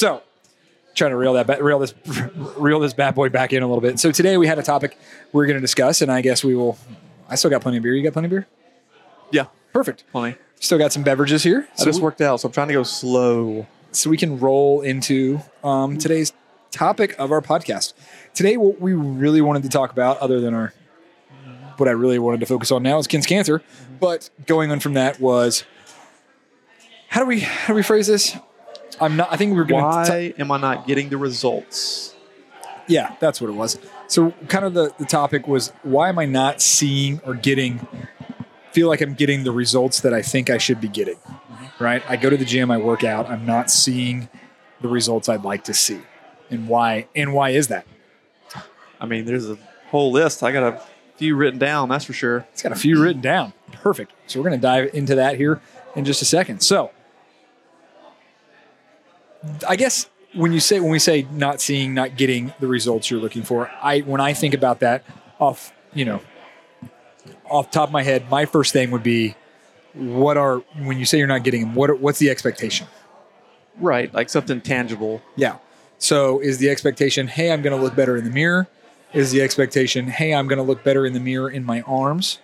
So, trying to reel that ba- reel this reel this bad boy back in a little bit. So today we had a topic we're going to discuss, and I guess we will. I still got plenty of beer. You got plenty of beer? Yeah, Perfect. funny. Still got some beverages here, I just worked out, so I'm trying to go slow. so we can roll into um, today's topic of our podcast. Today, what we really wanted to talk about, other than our what I really wanted to focus on now, is Kent's cancer. But going on from that was how do we how do we phrase this? I'm not. I think we we're going to. Why am I not getting the results? Yeah, that's what it was. So, kind of the, the topic was why am I not seeing or getting, feel like I'm getting the results that I think I should be getting, right? I go to the gym, I work out, I'm not seeing the results I'd like to see. And why? And why is that? I mean, there's a whole list. I got a few written down, that's for sure. It's got a few written down. Perfect. So, we're going to dive into that here in just a second. So, I guess when you say when we say not seeing, not getting the results you're looking for, I when I think about that off, you know, off top of my head, my first thing would be what are when you say you're not getting them, what are, what's the expectation? Right, like something tangible. Yeah. So is the expectation, hey, I'm going to look better in the mirror? Is the expectation, hey, I'm going to look better in the mirror in my arms?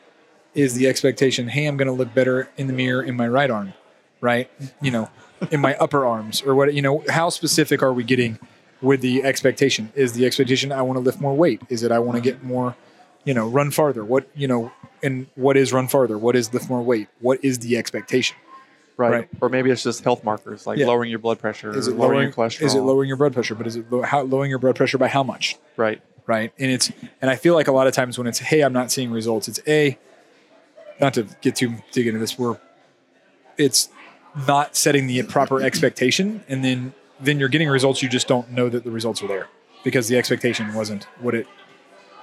Is the expectation, hey, I'm going to look better in the mirror in my right arm? Right? You know, in my upper arms or what, you know, how specific are we getting with the expectation? Is the expectation, I want to lift more weight? Is it, I want to get more, you know, run farther? What, you know, and what is run farther? What is lift more weight? What is the expectation? Right. Right. Or maybe it's just health markers, like Yeah. lowering your blood pressure, Is it lowering, lowering, your cholesterol. is it lowering your blood pressure? But is it low, how, lowering your blood pressure by how much? Right. right? And it's and I feel like a lot of times when it's hey, I'm not seeing results, it's a not to get too dig into this, we're it's not setting the proper expectation, and then then you're getting results you just don't know that the results are there because the expectation wasn't what it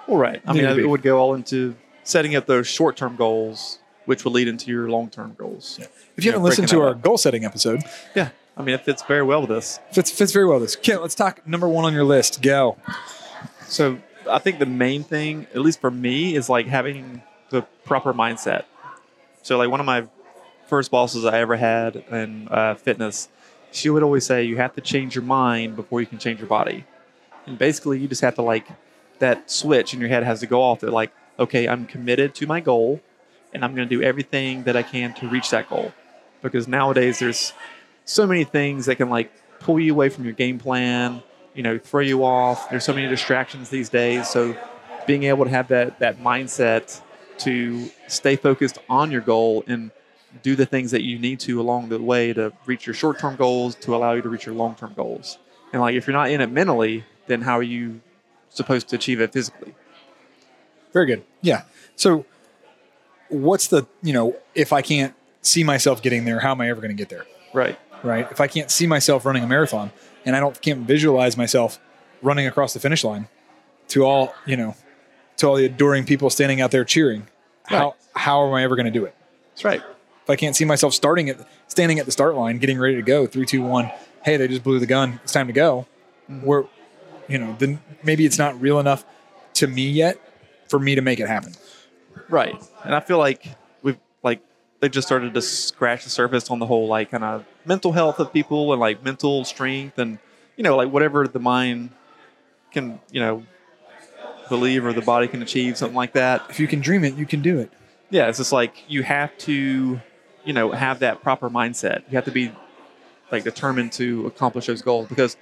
Well, right. I mean, Need to be. it would go all into setting up those short term goals, which will lead into your long term goals. if you Yeah, haven't listened to our goal setting episode, Yeah. I mean, it fits very well with this. fits fits very well with this. Kent, let's talk number one on your list. Go. So I think the main thing, at least for me, is like having the proper mindset. So like one of my first bosses I ever had in uh, fitness, she would always say you have to change your mind before you can change your body. And basically, you just have to like that switch in your head has to go off. That like, okay, I'm committed to my goal, and I'm going to do everything that I can to reach that goal. Because nowadays there's so many things that can like pull you away from your game plan, you know, throw you off. There's so many distractions these days. So being able to have that that mindset to stay focused on your goal and do the things that you need to along the way to reach your short-term goals to allow you to reach your long-term goals. And like if you're not in it mentally, then how are you supposed to achieve it physically? Very good. Yeah. So, what's the you know if I can't see myself getting there, how am I ever going to get there? Right. right? If I can't see myself running a marathon and I don't can't visualize myself running across the finish line to all, you know, to all the adoring people standing out there cheering, how how am I ever going to do it? That's right. If I can't see myself starting at standing at the start line, getting ready to go, three, two, one, hey, they just blew the gun, it's time to go. Mm-hmm. We're you know, then maybe it's not real enough to me yet for me to make it happen. Right. And I feel like we've like they just started to scratch the surface on the whole like kind of mental health of people and like mental strength and you know like whatever the mind can you know believe or the body can achieve something like that. If you can dream it, you can do it. Yeah, it's just like you have to you know have that proper mindset. You have to be like determined to accomplish those goals because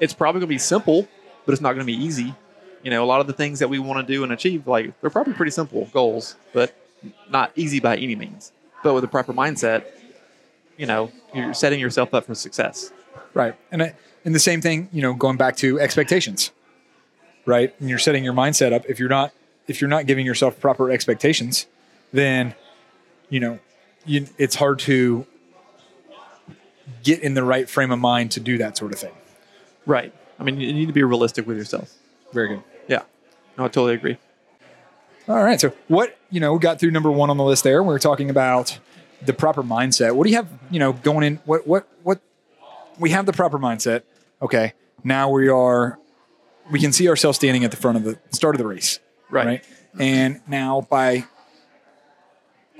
it's probably going to be simple, but it's not going to be easy. You know, a lot of the things that we want to do and achieve, like they're probably pretty simple goals, but not easy by any means. But with the proper mindset, you know, you're setting yourself up for success. Right. And I, and the same thing, you know, going back to expectations. Right? And you're setting your mindset up if you're not if you're not giving yourself proper expectations, then you know, you, it's hard to get in the right frame of mind to do that sort of thing. Right. I mean, you need to be realistic with yourself. Very good. Yeah. No, I totally agree. All right. So what, you know, we got through number 1 on the list there. We were talking about the proper mindset. What do you have, you know, going in what what what we have the proper mindset. Okay. Now we are we can see ourselves standing at the front of the start of the race. Right. And now by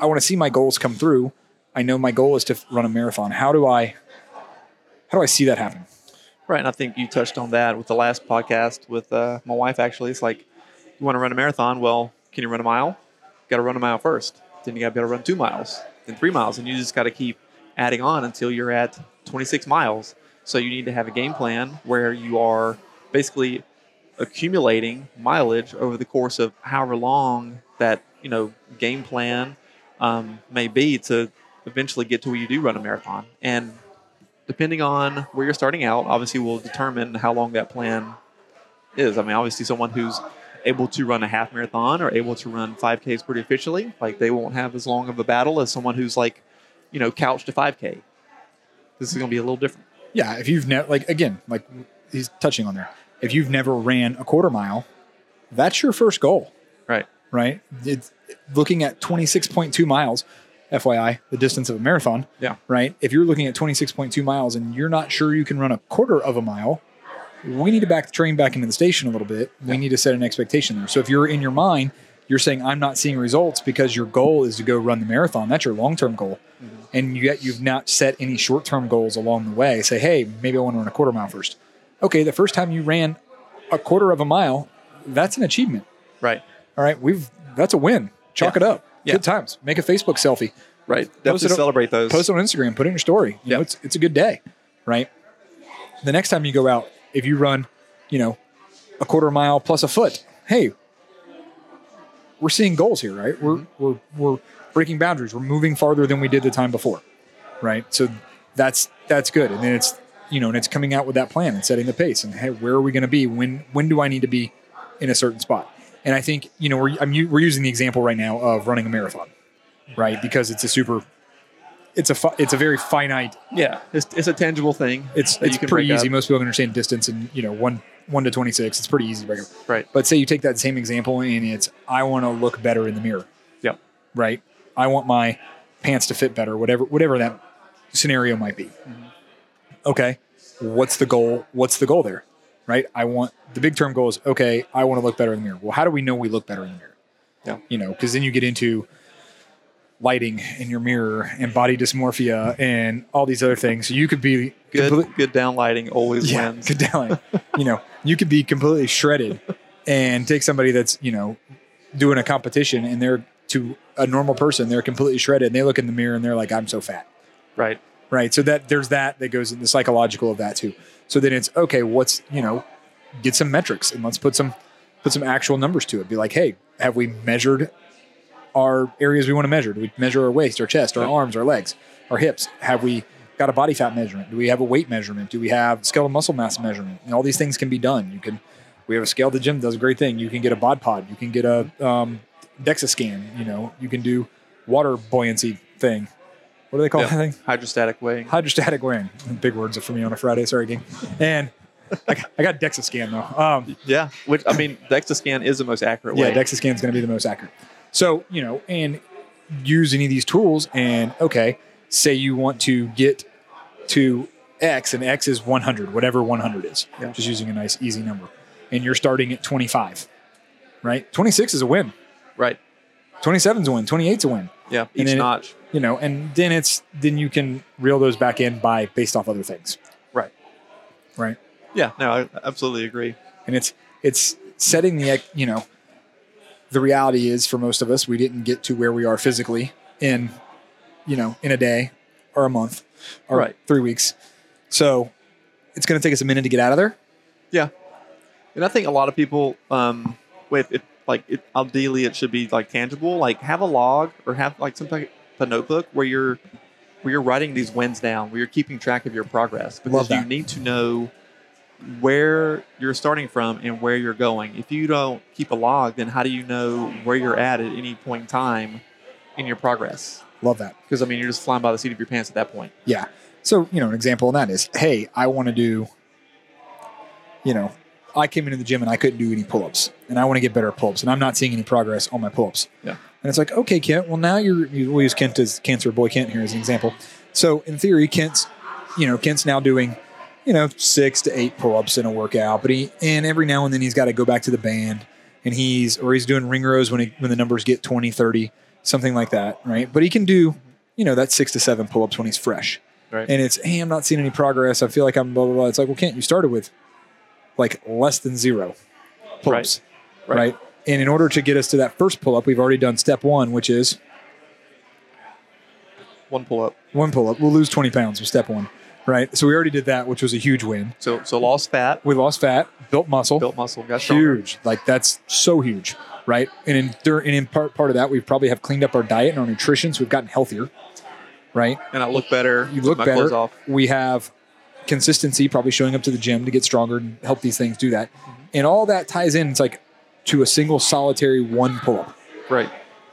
I want to see my goals come through. I know my goal is to run a marathon. How do I how do I see that happen? Right, and I think you touched on that with the last podcast with uh, my wife. Actually, it's like you want to run a marathon. Well, can you run a mile? Got to run a mile first. Then you got to be able to run two miles, then three miles, and you just got to keep adding on until you're at 26 miles. So you need to have a game plan where you are basically accumulating mileage over the course of however long that you know game plan um, may be to eventually get to where you do run a marathon. And depending on where you're starting out, obviously will determine how long that plan is. I mean, obviously, someone who's able to run a half marathon or able to run 5Ks pretty efficiently, like they won't have as long of a battle as someone who's like, you know, couch to 5K. This is going to be a little different. Yeah, if you've never, like, again, like he's touching on there, if you've never ran a quarter mile, that's your first goal, Right. It's looking at 26.2 miles, FYI, the distance of a marathon, Yeah. right? If you're looking at 26.2 miles and you're not sure you can run a quarter of a mile, we need to back the train back into the station a little bit. We need to set an expectation there. So if you're in your mind, you're saying I'm not seeing results because your goal is to go run the marathon. That's your long-term goal, mm-hmm. and yet you've not set any short-term goals along the way. Say, hey, maybe I want to run a quarter mile first. Okay, the first time you ran a quarter of a mile, that's an achievement. Right. All right, we've that's a win. Chalk Yeah. it up. Yeah. Good times. Make a Facebook selfie. Right. Post Definitely it on- celebrate those. Post on Instagram. Put it in your story. You know, Yeah. it's it's a good day, right? The next time you go out, if you run, you know, a quarter mile plus a foot, hey, we're seeing goals here, right? We're Mm-hmm. we're we're breaking boundaries. We're moving farther than we did the time before, right? So that's that's good. And then it's you know, and it's coming out with that plan and setting the pace. And hey, where are we going to be? When when do I need to be in a certain spot? And I think you know we're I'm, we're using the example right now of running a marathon, right? Because it's a super, it's a fi- it's a very finite. yeah. It's, it's a tangible thing. It's it's pretty easy. up. Most people can understand distance and you know one one to twenty six. It's pretty easy to break up. Right. But say you take that same example and it's I want to look better in the mirror, Yep. right? I want my pants to fit better, whatever whatever that scenario might be. Mm-hmm. Okay, what's the goal? What's the goal there? Right? I want the big term goal is okay. I want to look better in the mirror. Well, how do we know we look better in the mirror? Yeah. You know, because then you get into lighting in your mirror and body dysmorphia and all these other things. So you could be Good, complete- good downlighting always yeah, wins. good downlight. you know, you could be completely shredded and take somebody that's, you know, doing a competition and they're to a normal person, they're completely shredded and they look in the mirror and they're like, I'm so fat. Right. Right. So that there's that that goes in the psychological of that too. So then it's okay, what's you know, get some metrics and let's put some put some actual numbers to it. Be like, hey, have we measured our areas we want to measure? Do we measure our waist, our chest, our arms, our legs, our hips? Have we got a body fat measurement? Do we have a weight measurement? Do we have skeletal muscle mass measurement? And all these things can be done. You can we have a scale at the gym that does a great thing. You can get a bod pod. You can get a um, DEXA scan. You know, you can do water buoyancy thing. What do they call Yeah. that thing? Hydrostatic weighing. hydrostatic weighing. Big words for me on a Friday. Sorry, gang. And I, got- I got DEXA scan though. Um, Yeah. Which I mean, DEXA scan is the most accurate yeah, way. DEXA scan is going to be the most accurate. So you know, and use any of these tools. And okay, say you want to get to X, and X is 100, whatever 100 is. Yeah. Just using a nice easy number, and you're starting at 25. Right, 26 is a win. Right. 27 is a win. 28 is a win. Yeah. Each then it- notch. You know, and then it's then you can reel those back in by based off other things. Right. Right. Yeah. No, I absolutely agree. and it's it's setting the you know the reality is for most of us we didn't get to where we are physically in you know in a day or a month or Right. three weeks so it's going to take us a minute to get out of there Yeah. And I think a lot of people, um, with it, like, it, ideally, it should be like tangible. Like, have a log or have like some type of notebook where you're where you're writing these wins down, where you're keeping track of your progress, because you need to know where you're starting from and where you're going. If you don't keep a log, then how do you know where you're at at any point in time in your progress? love that Because I mean, you're just flying by the seat of your pants at that point. yeah so you know an example of that is hey i want to do you know i came into the gym and i couldn't do any pull-ups and i want to get better at pull-ups and i'm not seeing any progress on my pull-ups Yeah. And it's like, okay, Kent, well, now you're, you, we'll use Kent as cancer boy Kent here as an example. So in theory, Kent's, you know, Kent's now doing, you know, six to eight pull ups in a workout, but he, and every now and then he's got to go back to the band and he's, or he's doing ring rows when he, when the numbers get 20, 30, something like that. Right. But he can do, you know, that six to seven pull ups when he's fresh. Right. And it's, hey, I'm not seeing any progress. I feel like I'm blah blah blah. It's like, well, can't you started with like less than zero pull-ups, Right. right? And in order to get us to that first pull-up, we've already done step one, which is One pull up. one pull-up. We'll lose 20 pounds with step one, right? So we already did that, which was a huge win. So so lost fat, We lost fat, built muscle, built muscle, got stronger. huge. Like that's so huge, right? And in and in part part of that, we probably have cleaned up our diet and our nutrition, so we've gotten healthier, right? And I look better. You look my better. off. We have consistency, probably showing up to the gym to get stronger and help these things do that. Mm-hmm. And all that ties in. It's like to a single solitary one pull up. Right.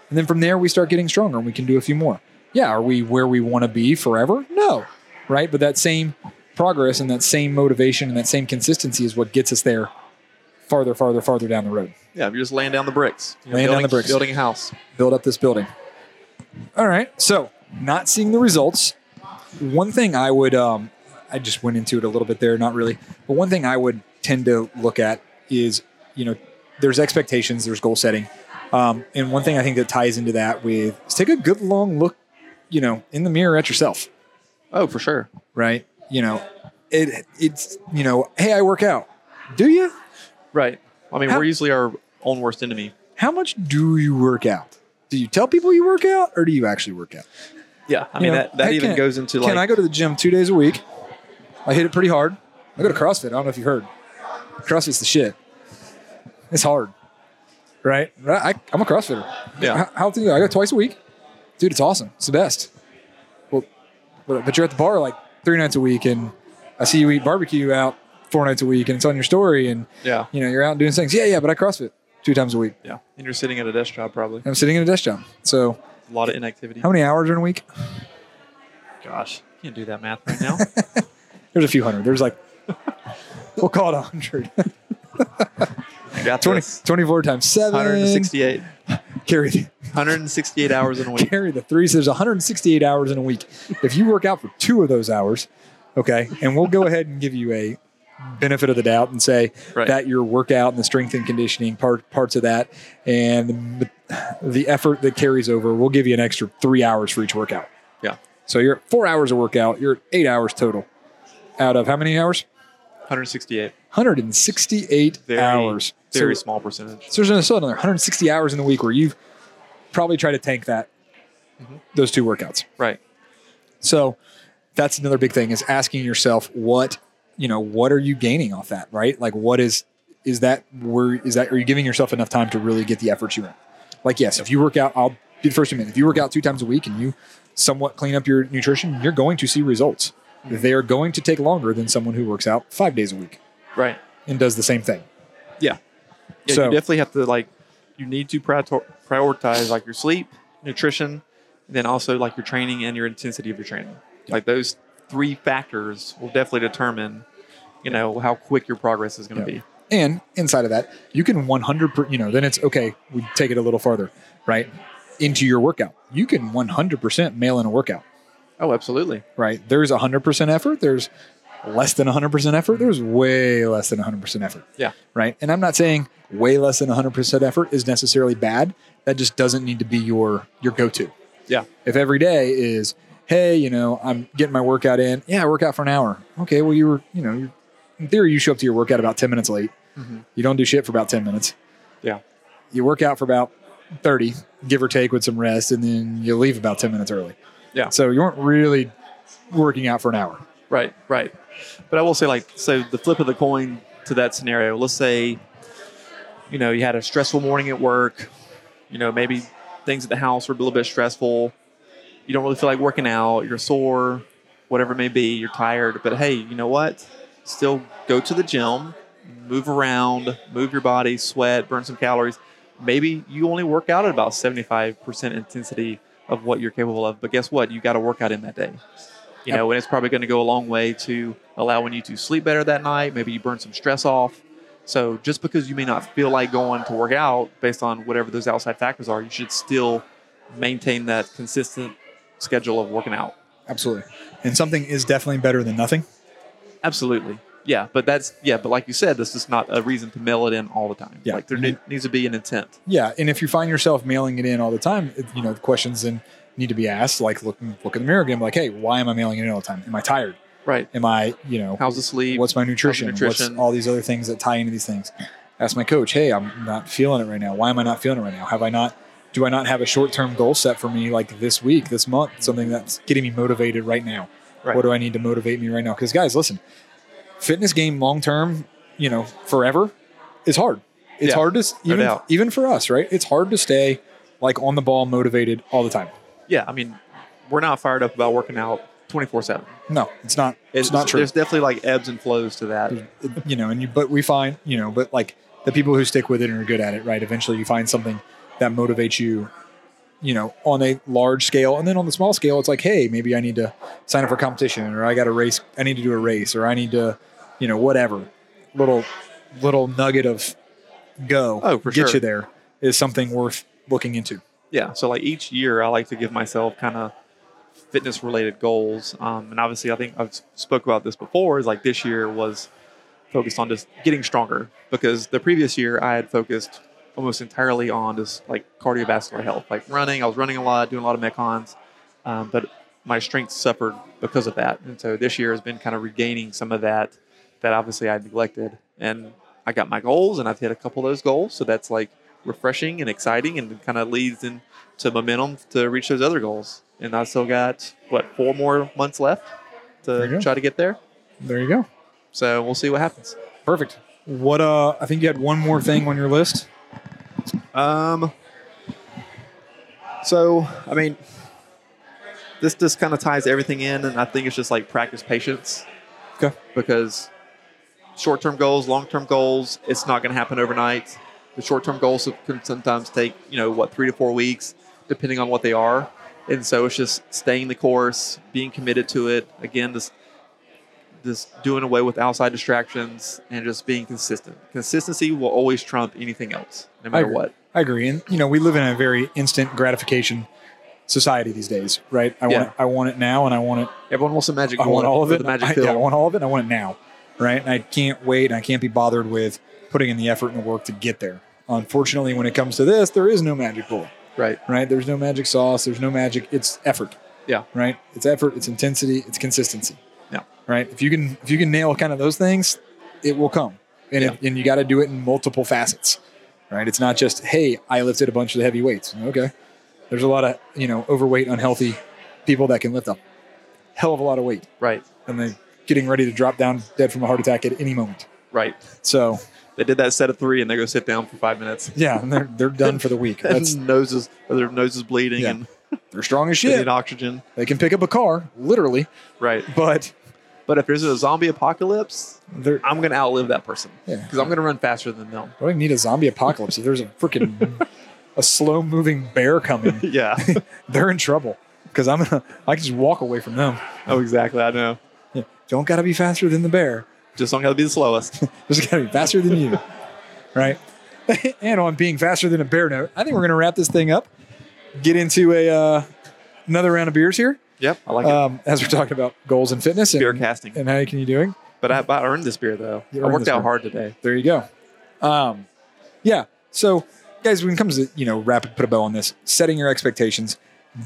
And then from there, we start getting stronger and we can do a few more. Yeah, are we where we want to be forever? No, right? But that same progress and that same motivation and that same consistency is what gets us there farther, farther, farther down the road. Yeah, you're just laying down the bricks. Laying down building, the bricks. Building a house. Build up this building. All right. So, not seeing the results. One thing I would, um, I just went into it a little bit there, not really, but one thing I would tend to look at is, you know, there's expectations, there's goal setting. Um, and one thing I think that ties into that with is take a good long look, you know, in the mirror at yourself, Oh, for sure. right? You know, it it's you know, hey, I work out. Do you? Right. I mean, How- we're usually our own worst enemy. How much do you work out? Do you tell people you work out, or do you actually work out? Yeah. I You mean, know, that, that I even can't- goes into like. Can I go to the gym two days a week? I hit it pretty hard. I go to CrossFit. I don't know if you've heard. CrossFit's the shit. It's hard, right? I, I'm a CrossFitter. Yeah. How, often do you? I go twice a week. Dude, it's awesome. It's the best. Well, but, but you're at the bar like three nights a week, and I see you eat barbecue out four nights a week, and it's on your story, and yeah. you know you're out doing things. Yeah, yeah, but I CrossFit two times a week. Yeah. And you're sitting at a desk job probably. I'm sitting at a desk job. So A lot of inactivity. how many hours are in a week? Gosh, can't do that math right now. There's a few hundred. There's like we'll call it a hundred. Got 20, 24 times 7. 168. Carry the, 168 hours in a week. carry the three. So there's 168 hours in a week. If you work out for two of those hours, okay, and we'll go ahead and give you a benefit of the doubt and say Right. that your workout and the strength and conditioning part parts of that and the, the effort that carries over, we'll give you an extra three hours for each workout. Yeah. So you're at four hours of workout. You're at eight hours total out of how many hours? 168. 168 Very, hours. Very So- small percentage. So there's still another 160 hours in the week where you've probably tried to tank that mm-hmm. those two workouts. Right. So that's another big thing is asking yourself what you know what are you gaining off that right like what is is that where is that are you giving yourself enough time to really get the efforts you want like yes if you work out i'll be the first to admit if you work out two times a week and you somewhat clean up your nutrition you're going to see results mm-hmm. they are going to take longer than someone who works out five days a week Right. and does the same thing Yeah. Yeah. So- you definitely have to like. You need to prioritize like your sleep, nutrition, and then also like your training and your intensity of your training. Like those three factors will definitely determine, you know, how quick your progress is going to Yeah. be. And inside of that, you can 100, per, you know, then it's okay. We take it a little farther, right? Into your workout. You can 100% mail in a workout, Oh, absolutely. right? There's 100% effort. There's less than 100% effort. There's way less than 100% effort, Yeah. right? And I'm not saying way less than 100% effort is necessarily bad. That just doesn't need to be your your go-to. Yeah. If every day is, hey, you know, I'm getting my workout in. Yeah, I work out for an hour. Okay, well, you were, you know, you're, in theory, you show up to your workout about 10 minutes late. Mhm. You don't do shit for about 10 minutes. Yeah. You work out for about 30, give or take with some rest, and then you leave about 10 minutes early. Yeah. So you weren't really working out for an hour. Right, right. But I will say, like, so the flip of the coin to that scenario, let's say, you know, you had a stressful morning at work, you know, maybe things at the house were a little bit stressful. You don't really feel like working out, you're sore, whatever it may be, you're tired. But hey, you know what? Still go to the gym, move around, move your body, sweat, burn some calories. Maybe you only work out at about 75% intensity of what you're capable of. But guess what? You got to work out in that day you know, and it's probably going to go a long way to allowing you to sleep better that night. Maybe you burn some stress off. So just because you may not feel like going to work out based on whatever those outside factors are, you should still maintain that consistent schedule of working out. Absolutely. And something is definitely better than nothing. Absolutely. Yeah, but that's yeah, but like you said, this is not a reason to mail it in all the time. Yeah. like there ne- needs to be an intent. Yeah, and if you find yourself mailing it in all the time, you know the questions then need to be asked. Like look look in the mirror again. Like, hey, why am I mailing it in all the time? Am I tired? Right. Am I you know How's the sleep? what's my nutrition? nutrition? What's all these other things that tie into these things? Ask my coach. Hey, I'm not feeling it right now. Why am I not feeling it right now? Have I not? Do I not have a short term goal set for me like this week, this month? Something that's getting me motivated right now. Right. What do I need to motivate me right now? Because guys, listen, fitness game long term, you know, forever is hard. It's Yeah, hard to no even even for us, right? It's hard to stay like on the ball, motivated all the time. yeah, I mean, we're not fired up about working out twenty four seven. No, it's not. It's, not true. There's definitely like ebbs and flows to that. you know, and you, but we find, you know, but like the people who stick with it and are good at it, right? Eventually you find something that motivates you, you know, on a large scale. And then on the small scale, it's like, hey, maybe I need to sign up for competition or I got a race. I need to do a race or I need to, you know, whatever little, little nugget of go Oh, for get sure. you there is something worth looking into. Yeah. So like each year, I like to give myself kind of fitness related goals. Um, and obviously, I think I've spoke about this before. Is like this year was focused on just getting stronger because the previous year I had focused almost entirely on just like cardiovascular health, like running. I was running a lot, doing a lot of metcons, um, but my strength suffered because of that. And so this year has been kind of regaining some of that that obviously I neglected. And I got my goals, and I've hit a couple of those goals. So that's like refreshing and exciting, and kind of leads into momentum to reach those other goals. And I still got what four more months left to try to get there. There you go. So we'll see what happens. Perfect. What, uh, I think you had one more thing on your list. Um. So I mean, this just kind of ties everything in, and I think it's just like practice patience Okay. because short-term goals, long-term goals, it's not going to happen overnight. The short-term goals can sometimes take you know what three to four weeks, depending on what they are, and so it's just staying the course, being committed to it. Again, just just doing away with outside distractions and just being consistent. Consistency will always trump anything else, no matter agree. what. I agree, and you know we live in a very instant gratification society these days, right? I Yeah. want it, I want it now, and I want it. Everyone wants a magic I want all of it. The magic I, pill. yeah, I want all of it. And I want it now, right? And I can't wait. And I can't be bothered with putting in the effort and the work to get there. Unfortunately, when it comes to this, there is no magic bullet, right. right? There's no magic sauce. There's no magic. It's effort, Yeah. right? It's effort. It's intensity. It's consistency. Yeah. Right. If you can if you can nail kind of those things, it will come, and it, and you got to do it in multiple facets, right? It's not just hey, I lifted a bunch of the heavy weights. Okay, there's a lot of you know overweight, unhealthy people that can lift a hell of a lot of weight, Right. and they're getting ready to drop down dead from a heart attack at any moment. Right. So They did that set of three, and they go sit down for five minutes. yeah, and they're they're done for the week. That's noses, their noses bleeding, Yeah. and they're strong as shit. they need oxygen. They can pick up a car, literally, Right. but But if there's a zombie apocalypse, I'm gonna outlive that person Yeah. because I'm gonna run faster than them. I don't need a zombie apocalypse. If there's a freaking a slow moving bear coming, yeah. they're in trouble because I'm gonna I can just walk away from them. oh, exactly. I know. Don't gotta be faster than the bear. Just don't gotta be the slowest. Just gotta be faster than you, right? and on being faster than a bear note, I think we're gonna wrap this thing up. Get into a uh, another round of beers here yep. I like it. um, as we're talking about goals and fitness and, Beer casting. and how you can you doing. But I, I earned this beer though. I worked out beer. hard today. There you go. Um, yeah. So, guys, when it comes to you know rapid put a bow on this, setting your expectations,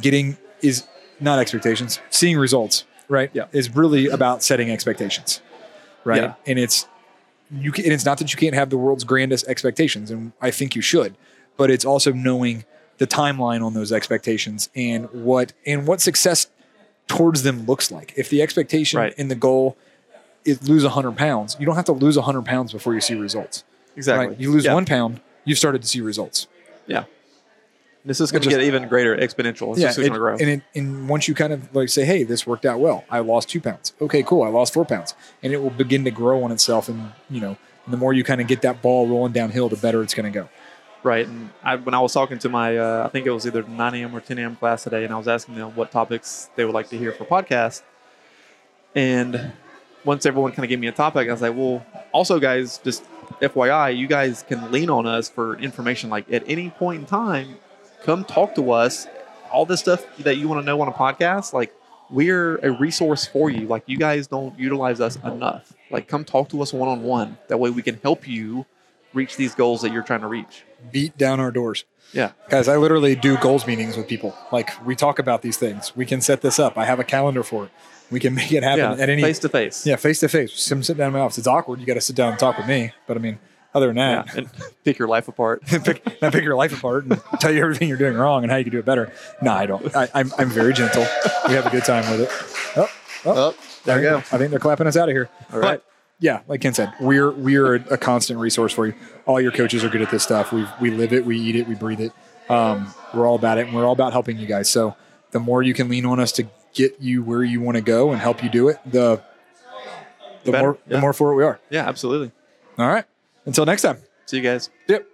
getting is not expectations, seeing results, right? Yeah. is really about setting expectations, right? Yeah. And it's you can, and it's not that you can't have the world's grandest expectations, and I think you should, but it's also knowing the timeline on those expectations and what and what success towards them looks like. If the expectation Right. and the goal is lose 100 pounds, you don't have to lose 100 pounds before you see results. Exactly. Right? You lose Yeah. one pound, you've started to see results. Yeah. This is going to get even greater exponential. It's just going to grow. and it, and once you kind of like say, "Hey, this worked out well. I lost two pounds. Okay, cool. I lost four pounds," and it will begin to grow on itself. And you know, and the more you kind of get that ball rolling downhill, the better it's going to go. Right. And I, when I was talking to my, uh, I think it was either 9 a.m. or 10 a.m. class today, and I was asking them what topics they would like to hear for podcast. And once everyone kind of gave me a topic, I was like, well, also, guys, just FYI, you guys can lean on us for information. Like at any point in time, come talk to us. All this stuff that you want to know on a podcast, like we're a resource for you. Like you guys don't utilize us enough. Like come talk to us one on one. That way we can help you reach these goals that you're trying to reach. Beat down our doors. Yeah. Guys, I literally do goals meetings with people. Like we talk about these things. We can set this up. I have a calendar for it. We can make it happen Yeah. at any Face to face. Yeah, face to face. Sit down in my office. It's awkward. You got to sit down and talk with me. But I mean, other than Yeah. that, And pick your life apart. pick, I pick your life apart and tell you everything you're doing wrong and how you can do it better. No, I don't. I, I'm, I'm very gentle. We have a good time with it. Oh, Oh, there we go. I think they're clapping us out of here. All right. But yeah, like Kent said, we're we're a constant resource for you. All your coaches are good at this stuff. We we live it, we eat it, we breathe it. Um, we're all about it, and we're all about helping you guys. So the more you can lean on us to get you where you want to go and help you do it, the the Better, more the more for it we are. Yeah, absolutely. All right. Until next time. See you guys. Yep.